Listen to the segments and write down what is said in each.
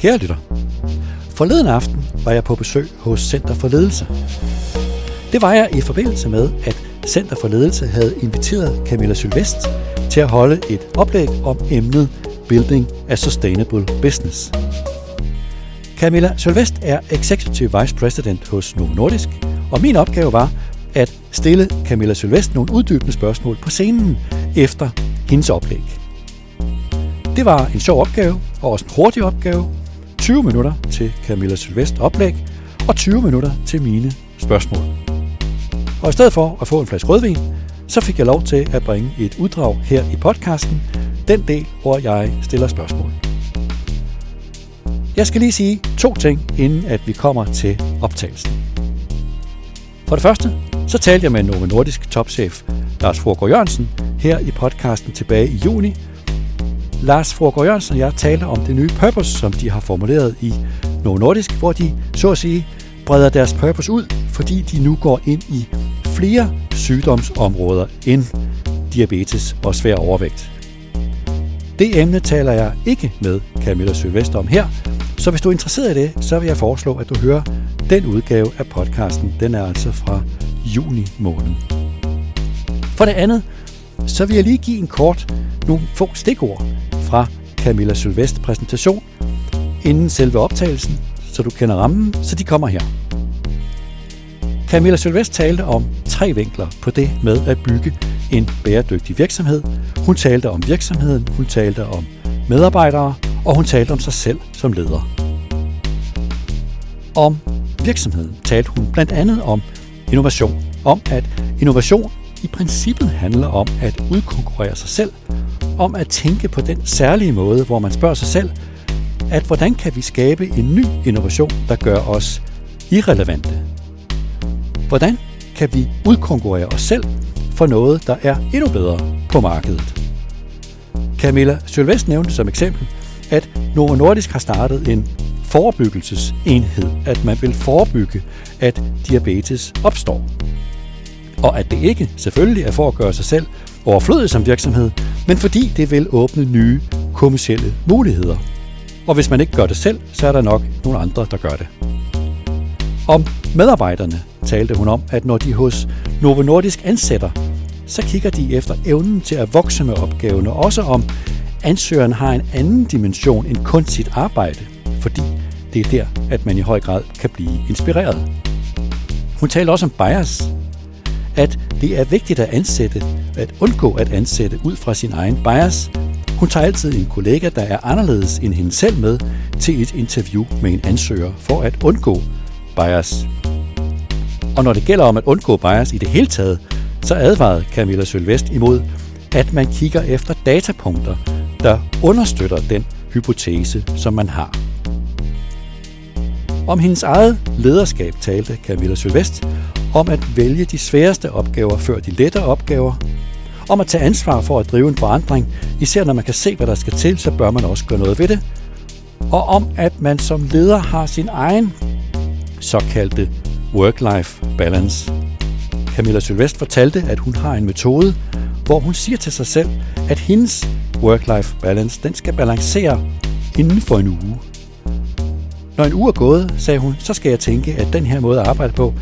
Kære lytter, forleden aften var jeg på besøg hos Center for Ledelse. Det var jeg i forbindelse med, at Center for Ledelse havde inviteret Camilla Sylvest til at holde et oplæg om emnet Building a Sustainable Business. Camilla Sylvest er Executive Vice President hos Novo Nordisk, og min opgave var at stille Camilla Sylvest nogle uddybende spørgsmål på scenen efter hendes oplæg. Det var en sjov opgave, og også en hurtig opgave. 20 minutter til Camilla Sylvest oplæg, og 20 minutter til mine spørgsmål. Og i stedet for at få en flaske rødvin, så fik jeg lov til at bringe et uddrag her i podcasten, den del, hvor jeg stiller spørgsmål. Jeg skal lige sige to ting, inden at vi kommer til optagelsen. For det første, så talte jeg med Novo Nordisk topchef Lars Frogård Jørgensen her i podcasten tilbage i juni. Lars Frogård Jørgensen og jeg talte om det nye purpose, som de har formuleret i Novo Nordisk, hvor de så at sige breder deres purpose ud, fordi de nu går ind i flere sygdomsområder end diabetes og svær overvægt. Det emne taler jeg ikke med Camilla Sylvester om her, så hvis du er interesseret i det, så vil jeg foreslå, at du hører den udgave af podcasten. Den er altså fra juni måned. For det andet, så vil jeg lige give en kort nogle få stikord fra Camilla Sylvest præsentation inden selve optagelsen, så du kender rammen, så de kommer her. Camilla Sylvest talte om tre vinkler på det med at bygge en bæredygtig virksomhed. Hun talte om virksomheden, hun talte om medarbejdere, og hun talte om sig selv som leder. Om virksomheden talte hun blandt andet om innovation. Om at innovation i princippet handler om at udkonkurrere sig selv. Om at tænke på den særlige måde, hvor man spørger sig selv, at hvordan kan vi skabe en ny innovation, der gør os irrelevante? Hvordan kan vi udkonkurrere os selv for noget, der er endnu bedre på markedet? Camilla Sylvest nævnte som eksempel, at Novo Nordisk har startet en forebyggelsesenhed, at man vil forebygge, at diabetes opstår. Og at det ikke selvfølgelig er for at gøre sig selv overflødig som virksomhed, men fordi det vil åbne nye kommersielle muligheder. Og hvis man ikke gør det selv, så er der nok nogle andre, der gør det. Om medarbejderne talte hun om, at når de hos Novo Nordisk ansætter, så kigger de efter evnen til at vokse med opgaven, og også om ansøgeren har en anden dimension end kun sit arbejde, fordi det er der, at man i høj grad kan blive inspireret. Hun talte også om bias, at det er vigtigt at ansætte, at undgå at ansætte ud fra sin egen bias. Hun tager altid en kollega, der er anderledes end hende selv med, til et interview med en ansøger for at undgå bias. Og når det gælder om at undgå bias i det hele taget, så advarede Camilla Sølvest imod, at man kigger efter datapunkter, der understøtter den hypotese, som man har. Om hendes eget lederskab talte Camilla Sylvest om at vælge de sværeste opgaver før de lettere opgaver, om at tage ansvar for at drive en forandring, især når man kan se, hvad der skal til, så bør man også gøre noget ved det, og om at man som leder har sin egen såkaldte work-life balance. Camilla Sylvest fortalte, at hun har en metode, hvor hun siger til sig selv, at hendes work-life balance, den skal balancere inden for en uge. Når en uge er gået, sagde hun, så skal jeg tænke, at den her måde at arbejde på,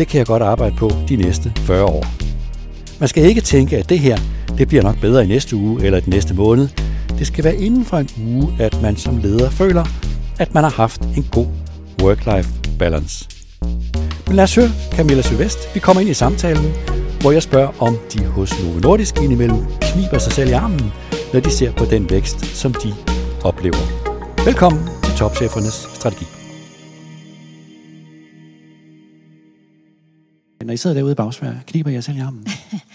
det kan jeg godt arbejde på de næste 40 år. Man skal ikke tænke, at det her, det bliver nok bedre i næste uge eller den næste måned. Det skal være inden for en uge, at man som leder føler, at man har haft en god work-life balance. Men lad os høre Camilla Sylvest. Vi kommer ind i samtalen, hvor jeg spørger, om de hos Novo Nordisk indimellem kniber sig selv i armen, når de ser på den vækst, som de oplever. Velkommen til Topchefernes Strategi. Når I sidder derude i bagsvær, kniber jeg selv i armen?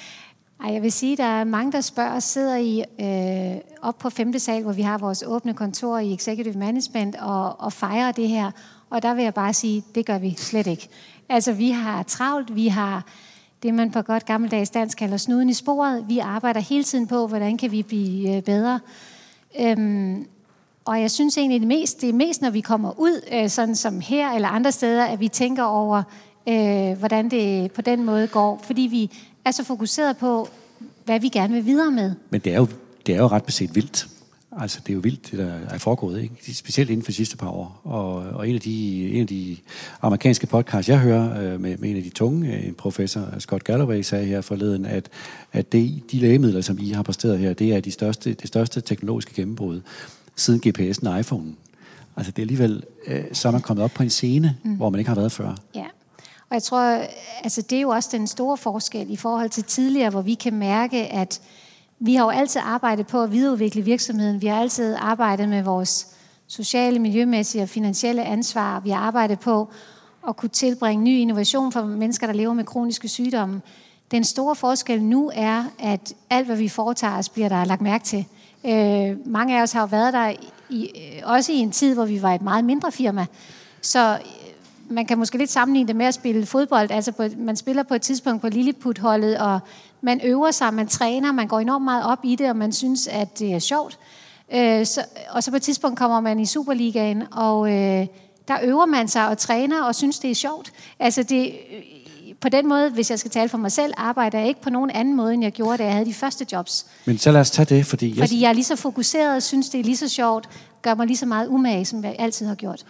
Ej, jeg vil sige, der er mange, der spørger, sidder I øh, op på 5. sal, hvor vi har vores åbne kontor i Executive Management, og, og fejrer det her. Og der vil jeg bare sige, det gør vi slet ikke. Altså, vi har travlt, vi har det, man på godt gammeldags dansk kalder snuden i sporet. Vi arbejder hele tiden på, hvordan kan vi blive øh, bedre. Øhm, og jeg synes egentlig, det, mest, det er mest, når vi kommer ud, øh, sådan som her eller andre steder, at vi tænker over, øh, hvordan det på den måde går. Fordi vi er så fokuseret på, hvad vi gerne vil videre med. Men det er jo, det er jo ret beset vildt. Altså, det er jo vildt, det der er foregået, ikke? specielt inden for de sidste par år. Og, og en, af de, en af de amerikanske podcasts, jeg hører øh, med, med en af de tunge, øh, en professor, Scott Galloway, sagde her forleden, at, at det, de lægemidler, som I har præsteret her, det er de største, det største teknologiske gennembrud siden GPS'en og iPhone'en. Altså, det er alligevel, øh, så er man kommet op på en scene, mm. hvor man ikke har været før. Ja. Og jeg tror, altså det er jo også den store forskel i forhold til tidligere, hvor vi kan mærke, at vi har jo altid arbejdet på at videreudvikle virksomheden. Vi har altid arbejdet med vores sociale, miljømæssige og finansielle ansvar. Vi har arbejdet på at kunne tilbringe ny innovation for mennesker, der lever med kroniske sygdomme. Den store forskel nu er, at alt, hvad vi foretager os, bliver der lagt mærke til. Øh, mange af os har jo været der i, øh, også i en tid, hvor vi var et meget mindre firma. Så man kan måske lidt sammenligne det med at spille fodbold. Altså på, man spiller på et tidspunkt på Lilliput-holdet, og man øver sig, man træner, man går enormt meget op i det, og man synes, at det er sjovt. Øh, så, og så på et tidspunkt kommer man i Superligaen, og øh, der øver man sig og træner og synes, det er sjovt. Altså det, på den måde, hvis jeg skal tale for mig selv, arbejder jeg ikke på nogen anden måde, end jeg gjorde, da jeg havde de første jobs. Men så lad os tage det, fordi... Fordi jeg er lige så fokuseret og synes, det er lige så sjovt, gør mig lige så meget umage, som jeg altid har gjort.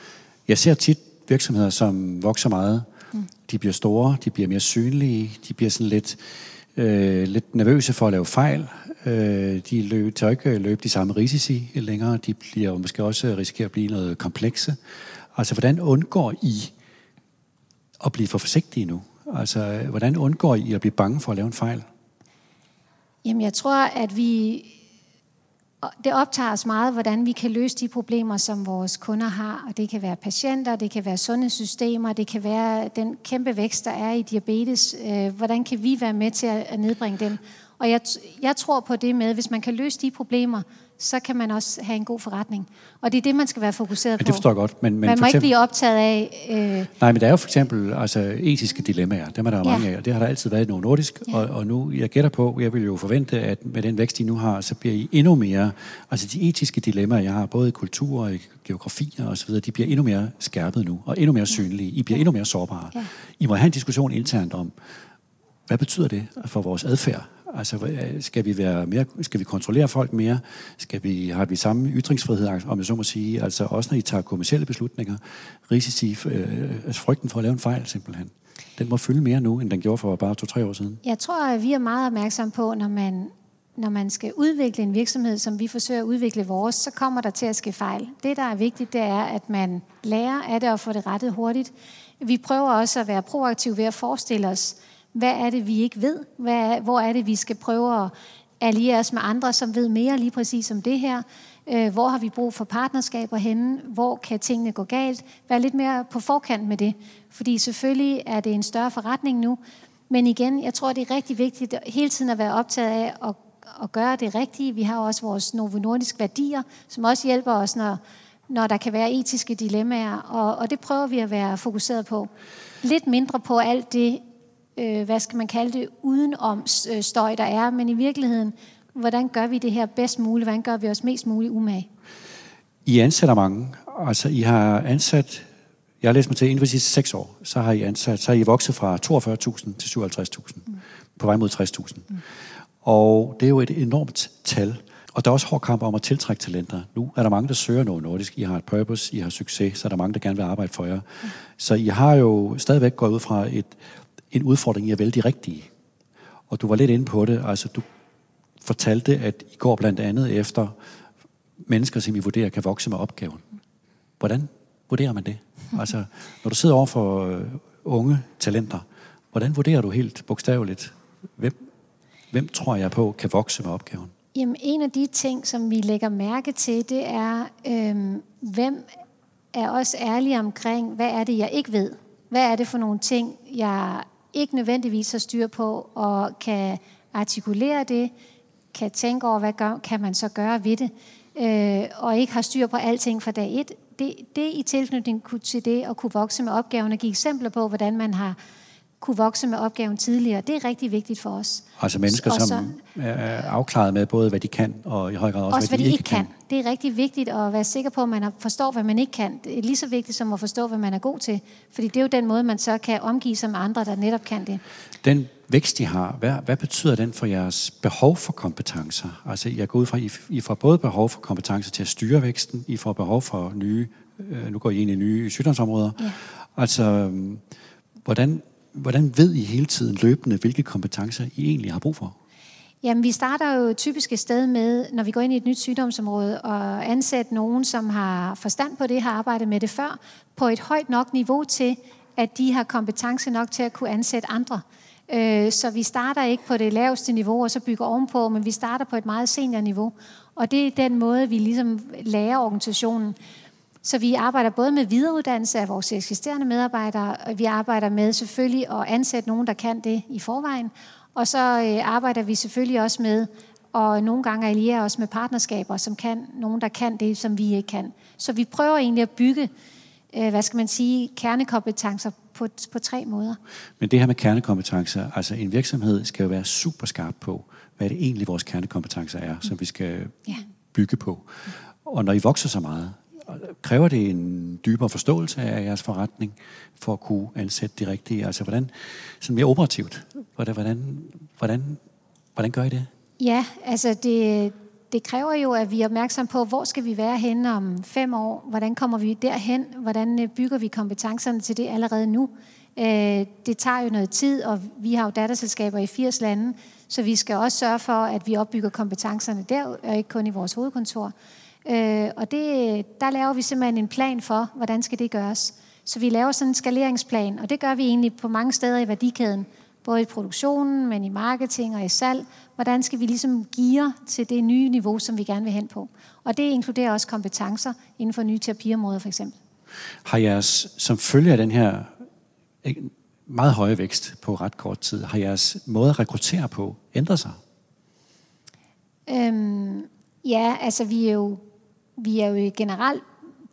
Jeg ser tit virksomheder, som vokser meget. Mm. De bliver store, de bliver mere synlige, de bliver sådan lidt, øh, lidt nervøse for at lave fejl. Øh, de løb, tør ikke løbe de samme risici længere. De bliver måske også risikerer at blive noget komplekse. Altså, hvordan undgår I at blive for forsigtige nu? Altså, hvordan undgår I at blive bange for at lave en fejl? Jamen, jeg tror, at vi det optager os meget, hvordan vi kan løse de problemer, som vores kunder har. Og det kan være patienter, det kan være sundhedssystemer, det kan være den kæmpe vækst, der er i diabetes. Øh, hvordan kan vi være med til at nedbringe den? Og jeg, jeg tror på det med, hvis man kan løse de problemer, så kan man også have en god forretning. Og det er det, man skal være fokuseret på. det forstår jeg godt. Men, men man må eksempel, ikke blive optaget af... Øh... Nej, men der er jo for eksempel altså, etiske dilemmaer. Dem er der ja. mange af, og det har der altid været i Novo Nordisk. Ja. Og, og nu, jeg gætter på, jeg vil jo forvente, at med den vækst, I nu har, så bliver I endnu mere... Altså de etiske dilemmaer, jeg har, både i kultur og i geografi og så videre, de bliver endnu mere skærpet nu, og endnu mere synlige. I bliver ja. endnu mere sårbare. Ja. I må have en diskussion internt om, hvad betyder det for vores adfærd? Altså, skal vi, være mere, skal vi kontrollere folk mere? Skal vi, har vi samme ytringsfrihed, om jeg så må sige? Altså, også når I tager kommersielle beslutninger, risici, øh, altså frygten for at lave en fejl simpelthen. Den må fylde mere nu, end den gjorde for bare to-tre år siden. Jeg tror, at vi er meget opmærksomme på, når man, når man skal udvikle en virksomhed, som vi forsøger at udvikle vores, så kommer der til at ske fejl. Det, der er vigtigt, det er, at man lærer af det og får det rettet hurtigt. Vi prøver også at være proaktive ved at forestille os, hvad er det, vi ikke ved? Hvad er, hvor er det, vi skal prøve at alliere os med andre, som ved mere lige præcis om det her? Øh, hvor har vi brug for partnerskaber henne? Hvor kan tingene gå galt? Vær lidt mere på forkant med det. Fordi selvfølgelig er det en større forretning nu. Men igen, jeg tror, det er rigtig vigtigt hele tiden at være optaget af at, at gøre det rigtige. Vi har også vores Novo Nordisk værdier, som også hjælper os, når, når der kan være etiske dilemmaer. Og, og det prøver vi at være fokuseret på. Lidt mindre på alt det øh, hvad skal man kalde det, udenom øh, støj, der er, men i virkeligheden, hvordan gør vi det her bedst muligt? Hvordan gør vi os mest muligt umage? I ansætter mange. Altså, I har ansat, jeg har læst mig til, inden for de sidste seks år, så har I ansat, så har I vokset fra 42.000 til 57.000, mm. på vej mod 60.000. Mm. Og det er jo et enormt tal. Og der er også hård kamp om at tiltrække talenter. Nu er der mange, der søger noget nordisk. I har et purpose, I har succes, så er der mange, der gerne vil arbejde for jer. Mm. Så I har jo stadigvæk gået ud fra et en udfordring i at vælge de rigtige. Og du var lidt inde på det, altså du fortalte, at I går blandt andet efter mennesker, som I vurderer kan vokse med opgaven. Hvordan vurderer man det? Altså, når du sidder over for uh, unge talenter, hvordan vurderer du helt bogstaveligt, hvem, hvem tror jeg på kan vokse med opgaven? Jamen, en af de ting, som vi lægger mærke til, det er, øhm, hvem er også ærlig omkring, hvad er det, jeg ikke ved? Hvad er det for nogle ting, jeg ikke nødvendigvis har styr på, og kan artikulere det, kan tænke over, hvad gør, kan man så gøre ved det, øh, og ikke har styr på alting fra dag et. Det, det i tilknytning til det at kunne vokse med opgaven og give eksempler på, hvordan man har kunne vokse med opgaven tidligere. Det er rigtig vigtigt for os. Altså mennesker, Og som så- er afklaret med både, hvad de kan, og i høj grad også, Også hvad de ikke kan. Det er rigtig vigtigt at være sikker på, at man forstår, hvad man ikke kan. Det er lige så vigtigt som at forstå, hvad man er god til. Fordi det er jo den måde, man så kan omgive sig med andre, der netop kan det. Den vækst, I har, hvad, hvad betyder den for jeres behov for kompetencer? Altså, jeg går ud fra, I, I får både behov for kompetencer til at styre væksten, I får behov for nye, øh, nu går I ind i nye sygdomsområder. Ja. Altså, øhm, hvordan, hvordan ved I hele tiden løbende, hvilke kompetencer I egentlig har brug for? Jamen, vi starter jo typisk et sted med, når vi går ind i et nyt sygdomsområde, og ansætte nogen, som har forstand på det, har arbejdet med det før, på et højt nok niveau til, at de har kompetence nok til at kunne ansætte andre. Øh, så vi starter ikke på det laveste niveau, og så bygger ovenpå, men vi starter på et meget senior niveau. Og det er den måde, vi ligesom lærer organisationen. Så vi arbejder både med videreuddannelse af vores eksisterende medarbejdere, og vi arbejder med selvfølgelig at ansætte nogen, der kan det i forvejen. Og så øh, arbejder vi selvfølgelig også med, og nogle gange alliere os med partnerskaber, som kan nogen, der kan det, som vi ikke kan. Så vi prøver egentlig at bygge, øh, hvad skal man sige, kernekompetencer på, på tre måder. Men det her med kernekompetencer, altså en virksomhed skal jo være super skarp på, hvad det egentlig vores kernekompetencer er, som vi skal Ja. bygge på. Og når I vokser så meget, kræver det en dybere forståelse af jeres forretning for at kunne ansætte de rigtige? Altså hvordan, sådan mere operativt, hvordan, hvordan, hvordan, hvordan gør I det? Ja, altså det, det kræver jo, at vi er opmærksom på, hvor skal vi være henne om fem år? Hvordan kommer vi derhen? Hvordan øh, bygger vi kompetencerne til det allerede nu? Øh, det tager jo noget tid, og vi har jo datterselskaber i 80 lande, så vi skal også sørge for, at vi opbygger kompetencerne der, og ikke kun i vores hovedkontor. Øh, Og det, der laver vi simpelthen en plan for, hvordan skal det gøres. Så vi laver sådan en skaleringsplan, og det gør vi egentlig på mange steder i værdikæden både i produktionen, men i marketing og i salg. Hvordan skal vi ligesom geare til det nye niveau, som vi gerne vil hen på? Og det inkluderer også kompetencer inden for nye terapiområder for eksempel. Har jeres, som følge af den her meget høje vækst på ret kort tid, har jeres måde at rekruttere på ændret sig? Øhm, ja, altså vi er, jo, vi er jo generelt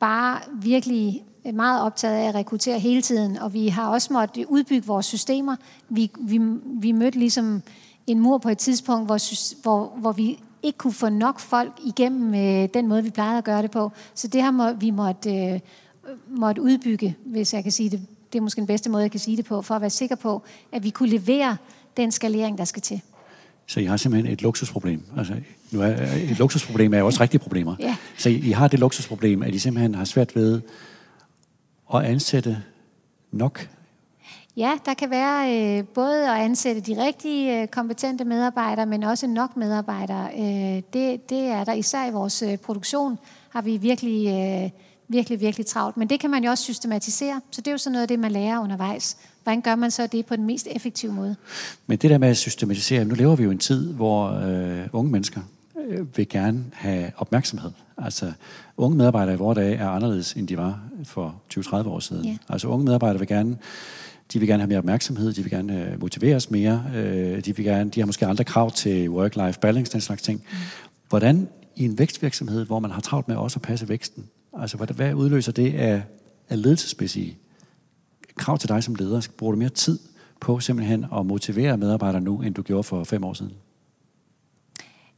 bare virkelig meget optaget af at rekruttere hele tiden, og vi har også måttet udbygge vores systemer. Vi, vi, vi mødte ligesom en mur på et tidspunkt, hvor, hvor, hvor vi ikke kunne få nok folk igennem øh, den måde, vi plejede at gøre det på. Så det har må, vi måtte, øh, måtte udbygge, hvis jeg kan sige det. Det er måske den bedste måde, jeg kan sige det på, for at være sikker på, at vi kunne levere den skalering, der skal til. Så I har simpelthen et luksusproblem. Altså, nu er, et luksusproblem er jo også rigtige problemer. Ja. Så I, I har det luksusproblem, at I simpelthen har svært ved at ansætte nok. Ja, der kan være øh, både at ansætte de rigtige øh, kompetente medarbejdere, men også nok medarbejdere. Øh, det, det er der især i vores øh, produktion, har vi virkelig, øh, virkelig, virkelig travlt. Men det kan man jo også systematisere, så det er jo sådan noget af det, man lærer undervejs. Hvordan gør man så det på den mest effektive måde? Men det der med at systematisere, nu lever vi jo en tid, hvor øh, unge mennesker øh, vil gerne have opmærksomhed. Altså, unge medarbejdere i vores dage er anderledes, end de var for 20-30 år siden. Ja. Altså, unge medarbejdere vil gerne, de vil gerne have mere opmærksomhed, de vil gerne øh, motiveres mere, øh, de, vil gerne, de har måske andre krav til work-life balance, den slags ting. Mm. Hvordan i en vækstvirksomhed, hvor man har travlt med også at passe væksten, altså hvad, hvad udløser det af, af ledelsesmæssige krav til dig som leder? Bruger du mere tid på simpelthen at motivere medarbejdere nu, end du gjorde for fem år siden?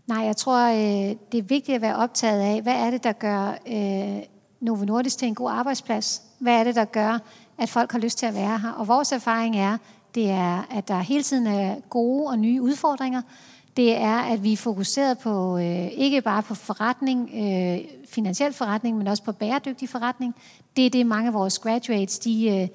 Nej, jeg tror, øh, det er vigtigt at være optaget af, hvad er det, der gør øh, Novo Nordisk til en god arbejdsplads? Hvad er det, der gør, at folk har lyst til at være her? Og vores erfaring er, det er, at der hele tiden er gode og nye udfordringer. Det er, at vi er fokuseret på øh, ikke bare på forretning, øh, finansiel forretning, men også på bæredygtig forretning. Det er det, mange af vores graduates, de, øh,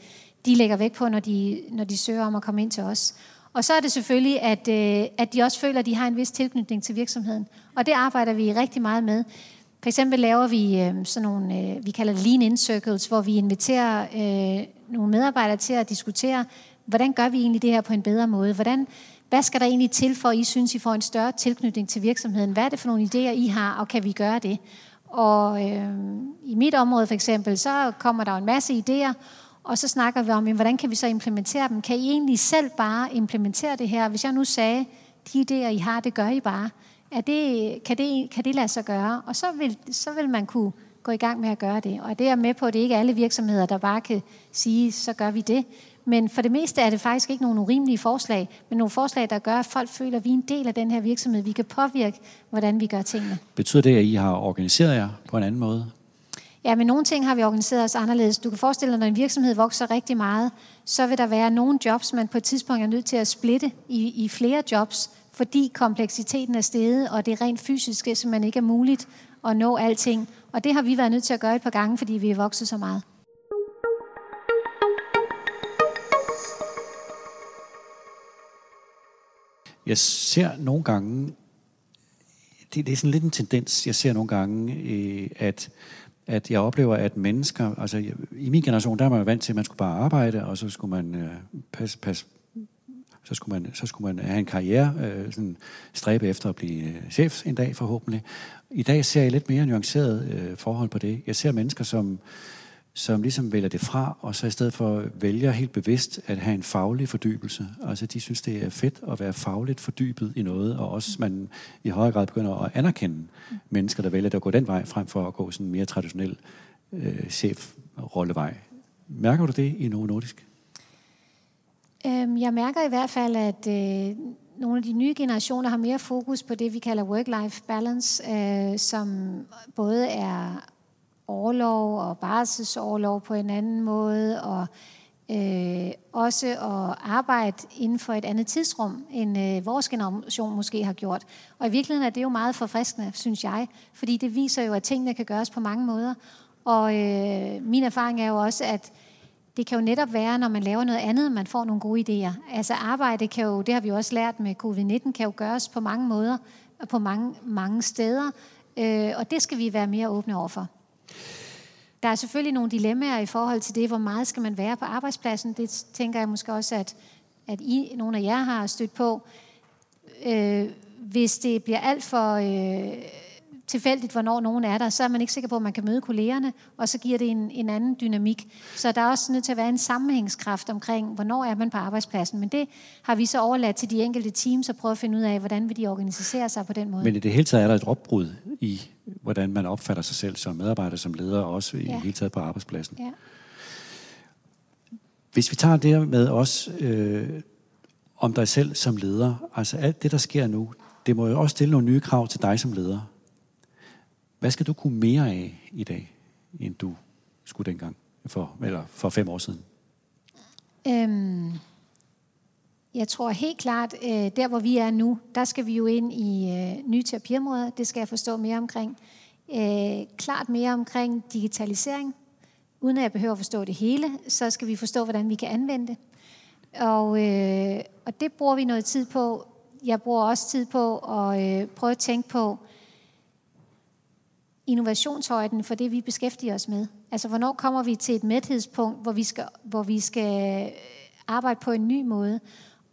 de lægger væk på, når de, når de søger om at komme ind til os. Og så er det selvfølgelig, at, øh, at de også føler, at de har en vis tilknytning til virksomheden. Og det arbejder vi rigtig meget med. For eksempel laver vi øh, sådan nogle, øh, vi kalder det lean-in circles, hvor vi inviterer øh, nogle medarbejdere til at diskutere, hvordan gør vi egentlig det her på en bedre måde? Hvordan, hvad skal der egentlig til, for at I synes, I får en større tilknytning til virksomheden? Hvad er det for nogle idéer, I har, og kan vi gøre det? Og øh, i mit område for eksempel, så kommer der en masse idéer, og så snakker vi om, jamen, hvordan kan vi så implementere dem? Kan I egentlig selv bare implementere det her? Hvis jeg nu sagde, de idéer, I har, det gør I bare. Er det, kan, det, kan det lade sig gøre? Og så vil, så vil man kunne gå i gang med at gøre det. Og det er med på, at det ikke er alle virksomheder, der bare kan sige, så gør vi det. Men for det meste er det faktisk ikke nogle urimelige forslag, men nogle forslag, der gør, at folk føler, at vi er en del af den her virksomhed. Vi kan påvirke, hvordan vi gør tingene. Betyder det, at I har organiseret jer på en anden måde? Ja, men nogle ting har vi organiseret os anderledes. Du kan forestille dig, når en virksomhed vokser rigtig meget, så vil der være nogle jobs, man på et tidspunkt er nødt til at splitte i, i flere jobs, fordi kompleksiteten er steget, og det er rent fysisk, så man ikke er muligt at nå alting. Og det har vi været nødt til at gøre et par gange, fordi vi er vokset så meget. Jeg ser nogle gange, det, det er sådan lidt en tendens, jeg ser nogle gange, øh, at at jeg oplever, at mennesker, altså i min generation, der er man jo vant til, at man skulle bare arbejde, og så skulle man øh, passe, passe så skulle man, så skulle man have en karriere, øh, sådan stræbe efter at blive øh, chef en dag forhåbentlig. I dag ser jeg lidt mere nuanceret øh, forhold på det. Jeg ser mennesker, som, som ligesom vælger det fra, og så i stedet for vælger helt bevidst at have en faglig fordybelse. Altså de synes, det er fedt at være fagligt fordybet i noget, og også man i højere grad begynder at anerkende mennesker, der vælger at gå den vej, frem for at gå sådan en mere traditionel øh, chefrollevej. Mærker du det i Novo Nordisk? Øhm, jeg mærker i hvert fald, at øh, nogle af de nye generationer har mere fokus på det, vi kalder work-life balance, øh, som både er overlov og barselsårlov på en anden måde, og øh, også at arbejde inden for et andet tidsrum, end øh, vores generation måske har gjort. Og i virkeligheden er det jo meget forfriskende, synes jeg, fordi det viser jo, at tingene kan gøres på mange måder. Og øh, min erfaring er jo også, at det kan jo netop være, når man laver noget andet, man får nogle gode idéer. Altså arbejde kan jo, det har vi jo også lært med covid-19, kan jo gøres på mange måder, og på mange, mange steder. Øh, og det skal vi være mere åbne overfor. Der er selvfølgelig nogle dilemmaer i forhold til det, hvor meget skal man være på arbejdspladsen. Det tænker jeg måske også, at, at I, nogle af jer har stødt på. Øh, hvis det bliver alt for øh, tilfældigt, hvornår nogen er der, så er man ikke sikker på, at man kan møde kollegerne, og så giver det en, en anden dynamik. Så der er også nødt til at være en sammenhængskraft omkring, hvornår er man på arbejdspladsen. Men det har vi så overladt til de enkelte teams at prøve at finde ud af, hvordan vil de organisere sig på den måde. Men i det hele taget er der et opbrud i, hvordan man opfatter sig selv som medarbejder, som leder, og også i ja. det hele taget på arbejdspladsen. Ja. Hvis vi tager det med os øh, om dig selv som leder, altså alt det, der sker nu, det må jo også stille nogle nye krav til dig som leder. Hvad skal du kunne mere af i dag, end du skulle dengang, for, eller for fem år siden? Øhm, jeg tror helt klart, øh, der hvor vi er nu, der skal vi jo ind i øh, nye terapiområder. Det skal jeg forstå mere omkring. Øh, klart mere omkring digitalisering. Uden at jeg behøver at forstå det hele, så skal vi forstå, hvordan vi kan anvende det. Og, øh, og det bruger vi noget tid på. Jeg bruger også tid på at øh, prøve at tænke på, innovationshøjden for det, vi beskæftiger os med. Altså, hvornår kommer vi til et mæthedspunkt, hvor vi skal, hvor vi skal øh, arbejde på en ny måde?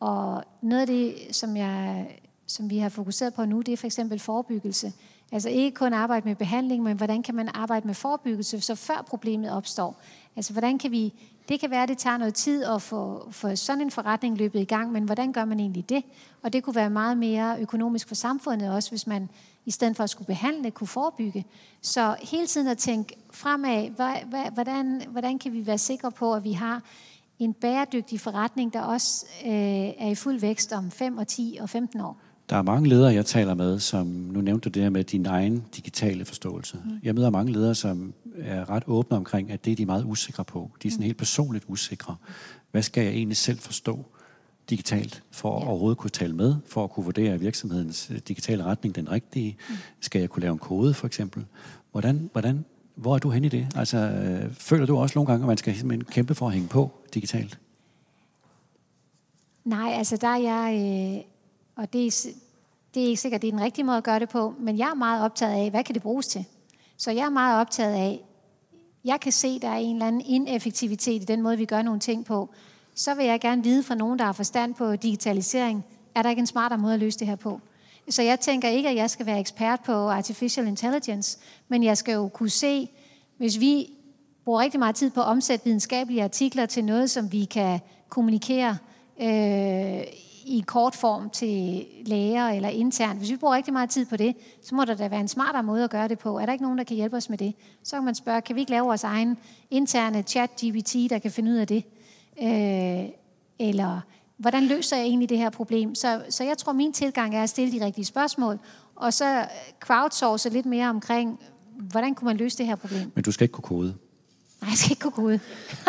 Og noget af det, som, jeg, som vi har fokuseret på nu, det er for eksempel forebyggelse. Altså ikke kun arbejde med behandling, men hvordan kan man arbejde med forebyggelse, så før problemet opstår. Altså hvordan kan vi, det kan være, at det tager noget tid at få, få sådan en forretning løbet i gang, men hvordan gør man egentlig det? Og det kunne være meget mere økonomisk for samfundet også, hvis man i stedet for at skulle behandle, kunne forebygge. Så hele tiden at tænke fremad, hvordan, hvordan kan vi være sikre på, at vi har en bæredygtig forretning, der også øh, er i fuld vækst om 5 og 10 og 15 år? Der er mange ledere, jeg taler med, som nu nævnte du det her med din egen digitale forståelse. Mm. Jeg møder mange ledere, som er ret åbne omkring, at det er de meget usikre på. De er sådan mm. helt personligt usikre. Hvad skal jeg egentlig selv forstå? Digitalt, for ja. at overhovedet kunne tale med, for at kunne vurdere virksomhedens øh, digitale retning den rigtige. Mm. Skal jeg kunne lave en kode, for eksempel? Hvordan, hvordan, hvor er du hen i det? Altså, øh, føler du også nogle gange, at man skal kæmpe for at hænge på digitalt? Nej, altså der er jeg, øh, og det er, det er ikke sikkert, det er den rigtige måde at gøre det på, men jeg er meget optaget af, hvad kan det bruges til? Så jeg er meget optaget af, jeg kan se, der er en eller anden ineffektivitet i den måde, vi gør nogle ting på så vil jeg gerne vide fra nogen, der har forstand på digitalisering, er der ikke en smartere måde at løse det her på? Så jeg tænker ikke, at jeg skal være ekspert på artificial intelligence, men jeg skal jo kunne se, hvis vi bruger rigtig meget tid på at omsætte videnskabelige artikler til noget, som vi kan kommunikere øh, i kort form til læger eller internt. Hvis vi bruger rigtig meget tid på det, så må der da være en smartere måde at gøre det på. Er der ikke nogen, der kan hjælpe os med det? Så kan man spørge, kan vi ikke lave vores egen interne chat-GPT, der kan finde ud af det? Øh, eller hvordan løser jeg egentlig det her problem? Så, så jeg tror, min tilgang er at stille de rigtige spørgsmål, og så crowdsource lidt mere omkring, hvordan kunne man løse det her problem? Men du skal ikke kunne kode. Nej, jeg skal ikke kunne kode.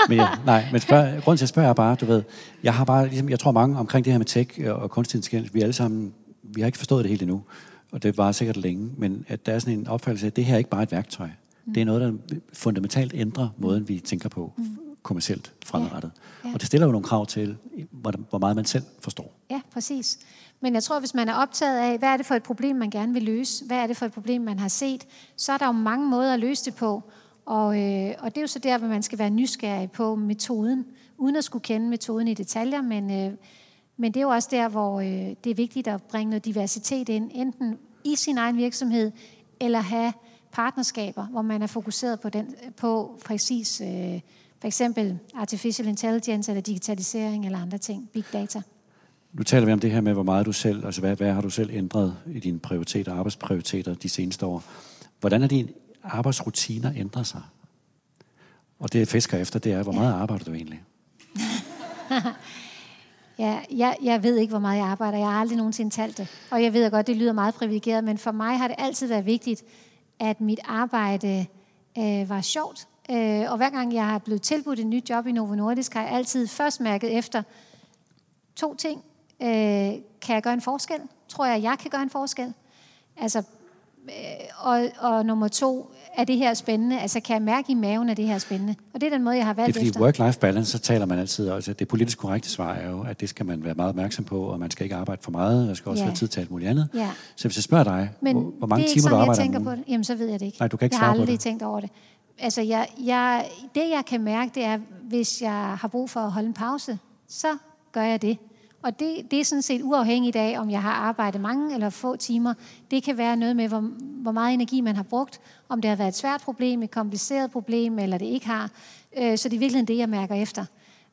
men ja, nej, men spørg, grunden til at spørge er bare, du ved, jeg har bare, ligesom, jeg tror mange omkring det her med tech og kunstig intelligens, vi alle sammen, vi har ikke forstået det helt endnu, og det var sikkert længe, men at der er sådan en opfattelse af, at det her er ikke bare et værktøj. Mm. Det er noget, der fundamentalt ændrer måden, vi tænker på mm. Kommercielt fremadrettet. Ja. Ja. Og det stiller jo nogle krav til, hvor, hvor meget man selv forstår. Ja, præcis. Men jeg tror, hvis man er optaget af, hvad er det for et problem, man gerne vil løse, hvad er det for et problem, man har set, så er der jo mange måder at løse det på. Og, øh, og det er jo så der, hvor man skal være nysgerrig på metoden, uden at skulle kende metoden i detaljer, men, øh, men det er jo også der, hvor øh, det er vigtigt at bringe noget diversitet ind, enten i sin egen virksomhed, eller have partnerskaber, hvor man er fokuseret på, den, på præcis øh, for eksempel artificial intelligence eller digitalisering eller andre ting, big data. Nu taler vi om det her med, hvor meget du selv, altså hvad, hvad har du selv ændret i dine prioriteter, arbejdsprioriteter de seneste år. Hvordan er dine arbejdsrutiner ændret sig? Og det jeg fisker efter, det er, hvor meget ja. arbejder du egentlig? ja, jeg, jeg ved ikke, hvor meget jeg arbejder. Jeg har aldrig nogensinde talt det. Og jeg ved godt, det lyder meget privilegeret, men for mig har det altid været vigtigt, at mit arbejde øh, var sjovt. Øh, og hver gang jeg har blevet tilbudt et nyt job i Novo Nordisk, har jeg altid først mærket efter to ting. Øh, kan jeg gøre en forskel? Tror jeg, jeg kan gøre en forskel? Altså, øh, og, og nummer to, er det her spændende? Altså, kan jeg mærke i maven, at det her er spændende? Og det er den måde, jeg har valgt Det er fordi work-life balance, så taler man altid, altså det politisk korrekte svar er jo, at det skal man være meget opmærksom på, og man skal ikke arbejde for meget, der skal også ja. være tid til alt muligt andet. Ja. Så hvis jeg spørger dig, Men hvor, hvor mange timer du arbejder jeg tænker på det, jamen så ved jeg det ikke. Nej, du kan ikke jeg har aldrig det. tænkt over det. Altså, jeg, jeg, det jeg kan mærke, det er, hvis jeg har brug for at holde en pause, så gør jeg det. Og det, det er sådan set uafhængigt af, om jeg har arbejdet mange eller få timer. Det kan være noget med, hvor, hvor meget energi man har brugt, om det har været et svært problem, et kompliceret problem, eller det ikke har. Øh, så det er virkelig det, jeg mærker efter.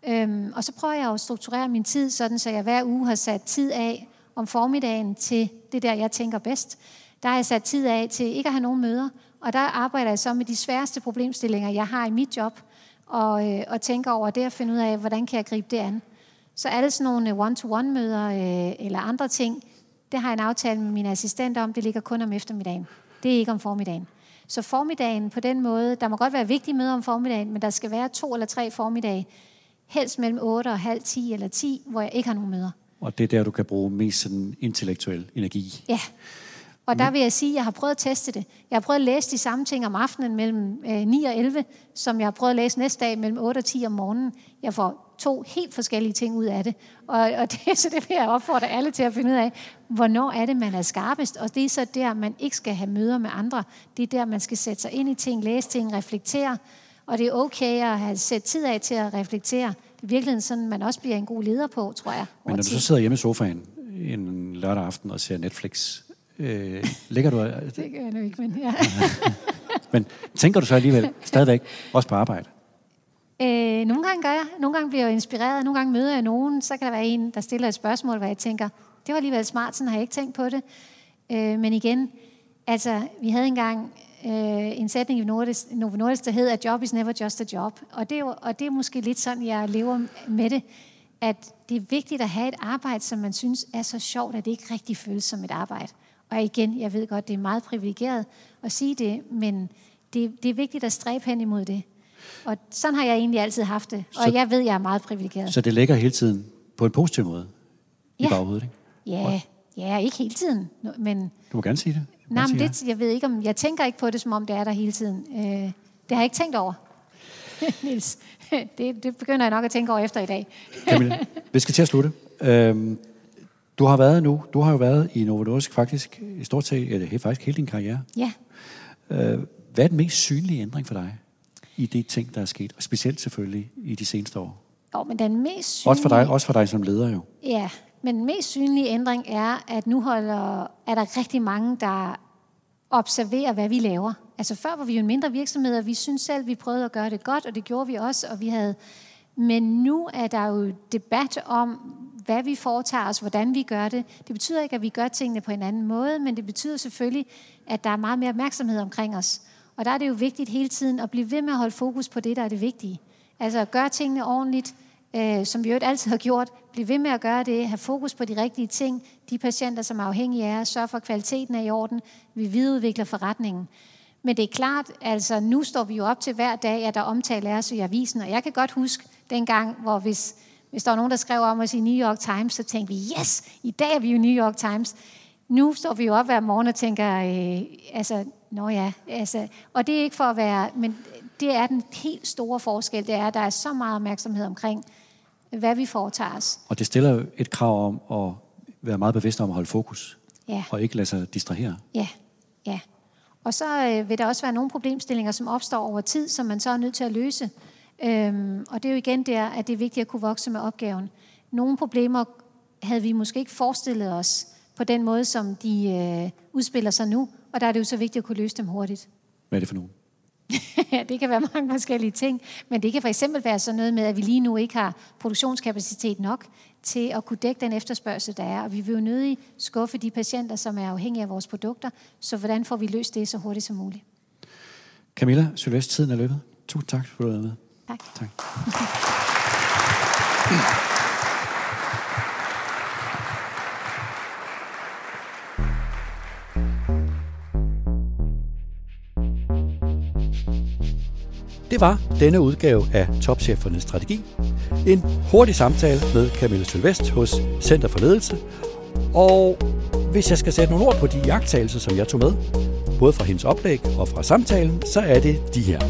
Øhm, og så prøver jeg at strukturere min tid, sådan så jeg hver uge har sat tid af om formiddagen til det der, jeg tænker bedst. Der har jeg sat tid af til ikke at have nogen møder, og der arbejder jeg så med de sværeste problemstillinger, jeg har i mit job, og, øh, og tænker over det og finde ud af, hvordan kan jeg gribe det an. Så alle sådan nogle one-to-one-møder øh, eller andre ting, det har jeg en aftale med min assistent om, det ligger kun om eftermiddagen. Det er ikke om formiddagen. Så formiddagen på den måde, der må godt være vigtige møder om formiddagen, men der skal være to eller tre formiddage, helst mellem 8 og halv 10 eller 10, hvor jeg ikke har nogen møder. Og det er der, du kan bruge mest sådan intellektuel energi. Ja, og der vil jeg sige, at jeg har prøvet at teste det. Jeg har prøvet at læse de samme ting om aftenen mellem øh, 9 og 11, som jeg har prøvet at læse næste dag mellem 8 og 10 om morgenen. Jeg får to helt forskellige ting ud af det. Og, og det, så det vil jeg opfordre alle til at finde ud af, hvornår er det, man er skarpest. Og det er så der, man ikke skal have møder med andre. Det er der, man skal sætte sig ind i ting, læse ting, reflektere. Og det er okay at have sat tid af til at reflektere. Det er virkelig sådan, man også bliver en god leder på, tror jeg. Men når du så sidder hjemme i sofaen en lørdag aften og ser Netflix, Øh, ligger du... det gør jeg nu ikke, men ja. men tænker du så alligevel stadigvæk også på arbejde? Øh, nogle gange gør jeg. Nogle gange bliver jeg inspireret. Nogle gange møder jeg nogen. Så kan der være en, der stiller et spørgsmål, hvor jeg tænker, det var alligevel smart, sådan har jeg ikke tænkt på det. Øh, men igen, altså, vi havde engang øh, en sætning i Novo Nordisk, der hed, at job is never just a job. Og det, er jo, og det er måske lidt sådan, jeg lever med det, at det er vigtigt at have et arbejde, som man synes er så sjovt, at det ikke rigtig føles som et arbejde. Og igen, jeg ved godt, det er meget privilegeret at sige det, men det, det er vigtigt at stræbe hen imod det. Og sådan har jeg egentlig altid haft det. Og så, jeg ved, jeg er meget privilegeret. Så det ligger hele tiden på en positiv måde ja. i baghovedet, ikke? Ja, ja, ikke hele tiden. Men, du må gerne sige det. Nej, men det, jeg ved ikke om, jeg tænker ikke på det, som om det er der hele tiden. Øh, det har jeg ikke tænkt over. Niels, det, det begynder jeg nok at tænke over efter i dag. Camilla, vi skal til at slutte. Øhm, du har været nu, du har jo været i Novo Nordisk faktisk i stort set, eller faktisk hele din karriere. Ja. Øh, hvad er den mest synlige ændring for dig i de ting, der er sket? Og specielt selvfølgelig i de seneste år. Jo, men den mest synlige... Også for dig, også for dig som leder jo. Ja, men den mest synlige ændring er, at nu holder, er der rigtig mange, der observerer, hvad vi laver. Altså før var vi jo en mindre virksomhed, og vi synes selv, vi prøvede at gøre det godt, og det gjorde vi også, og vi havde... Men nu er der jo debat om, hvad vi foretager os, hvordan vi gør det. Det betyder ikke, at vi gør tingene på en anden måde, men det betyder selvfølgelig, at der er meget mere opmærksomhed omkring os. Og der er det jo vigtigt hele tiden at blive ved med at holde fokus på det, der er det vigtige. Altså at gøre tingene ordentligt, øh, som vi jo altid har gjort. Bliv ved med at gøre det, have fokus på de rigtige ting, de patienter, som er afhængige af os, sørge for, at kvaliteten er i orden, vi videreudvikler forretningen. Men det er klart, altså nu står vi jo op til hver dag, at der omtaler os i avisen, og jeg kan godt huske dengang, hvor hvis, hvis der var nogen, der skrev om os i New York Times, så tænkte vi, yes, i dag er vi jo New York Times. Nu står vi jo op hver morgen og tænker, øh, altså, nå ja, altså, og det er ikke for at være, men det er den helt store forskel, det er, at der er så meget opmærksomhed omkring, hvad vi foretager os. Og det stiller et krav om at være meget bevidst om at holde fokus, ja. og ikke lade sig distrahere. Ja, ja. Og så øh, vil der også være nogle problemstillinger, som opstår over tid, som man så er nødt til at løse. Øhm, og det er jo igen der, at det er vigtigt at kunne vokse med opgaven. Nogle problemer havde vi måske ikke forestillet os på den måde, som de øh, udspiller sig nu, og der er det jo så vigtigt at kunne løse dem hurtigt. Hvad er det for nogen? det kan være mange forskellige ting, men det kan for eksempel være sådan noget med, at vi lige nu ikke har produktionskapacitet nok til at kunne dække den efterspørgsel, der er. Og vi vil jo nødig skuffe de patienter, som er afhængige af vores produkter. Så hvordan får vi løst det så hurtigt som muligt? Camilla, Sylvest, tiden er løbet. Tusind tak, for at du med. Tak. tak. Det var denne udgave af Topchefernes Strategi. En hurtig samtale med Camille Sylvest hos Center for Ledelse. Og hvis jeg skal sætte nogle ord på de jagttagelser, som jeg tog med, både fra hendes oplæg og fra samtalen, så er det de her.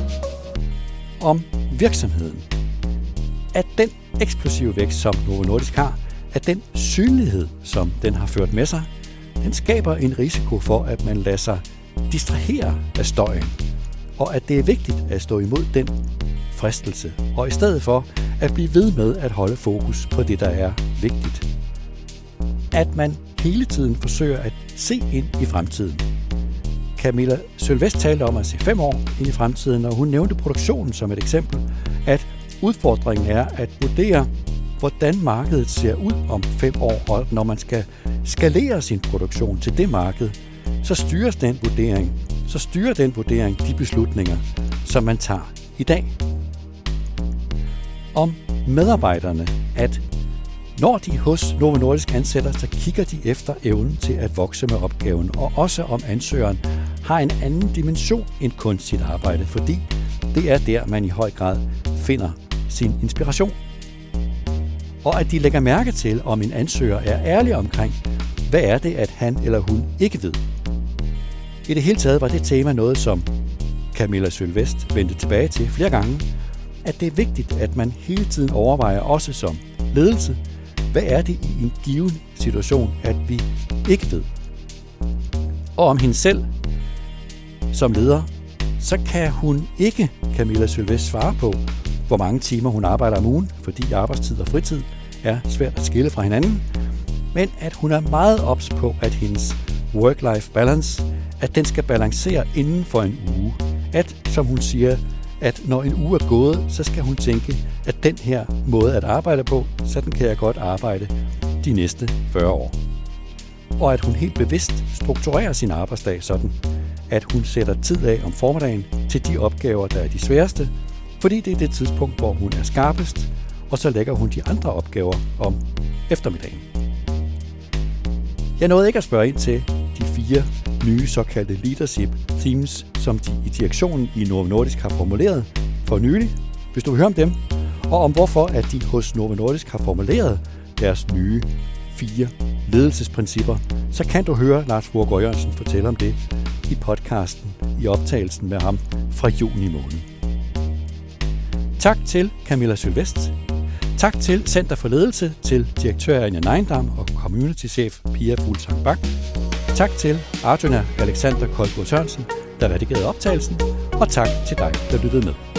Om virksomheden. At den eksplosive vækst, som Novo Nordisk har, at den synlighed, som den har ført med sig, den skaber en risiko for, at man lader sig distrahere af støjen og at det er vigtigt at stå imod den fristelse, og i stedet for at blive ved med at holde fokus på det, der er vigtigt. At man hele tiden forsøger at se ind i fremtiden. Camilla Sølvest talte om at se fem år ind i fremtiden, og hun nævnte produktionen som et eksempel, at udfordringen er at vurdere, hvordan markedet ser ud om fem år, og når man skal skalere sin produktion til det marked, så styres den vurdering så styrer den vurdering de beslutninger, som man tager i dag. Om medarbejderne, at når de hos Novo Nordisk ansætter, så kigger de efter evnen til at vokse med opgaven, og også om ansøgeren har en anden dimension end kun sit arbejde, fordi det er der, man i høj grad finder sin inspiration. Og at de lægger mærke til, om en ansøger er ærlig omkring, hvad er det, at han eller hun ikke ved. I det hele taget var det tema noget, som Camilla Sølvest vendte tilbage til flere gange, at det er vigtigt, at man hele tiden overvejer også som ledelse, hvad er det i en given situation, at vi ikke ved. Og om hende selv som leder, så kan hun ikke, Camilla Sylvest, svare på, hvor mange timer hun arbejder om ugen, fordi arbejdstid og fritid er svært at skille fra hinanden, men at hun er meget ops på, at hendes work-life balance at den skal balancere inden for en uge. At, som hun siger, at når en uge er gået, så skal hun tænke, at den her måde at arbejde på, sådan kan jeg godt arbejde de næste 40 år. Og at hun helt bevidst strukturerer sin arbejdsdag sådan, at hun sætter tid af om formiddagen til de opgaver, der er de sværeste, fordi det er det tidspunkt, hvor hun er skarpest, og så lægger hun de andre opgaver om eftermiddagen. Jeg nåede ikke at spørge ind til de fire nye såkaldte leadership themes, som de i direktionen i Novo Nordisk har formuleret for nylig, hvis du vil høre om dem, og om hvorfor at de hos Novo Nordisk har formuleret deres nye fire ledelsesprincipper, så kan du høre Lars Borg Jørgensen fortælle om det i podcasten i optagelsen med ham fra juni måned. Tak til Camilla Sylvest. Tak til Center for Ledelse, til direktør Anja Neindam og communitychef Pia Fuglsang Bak. Tak til Arjuna Alexander Koldgaard Sørensen, der redigerede optagelsen, og tak til dig, der lyttede med.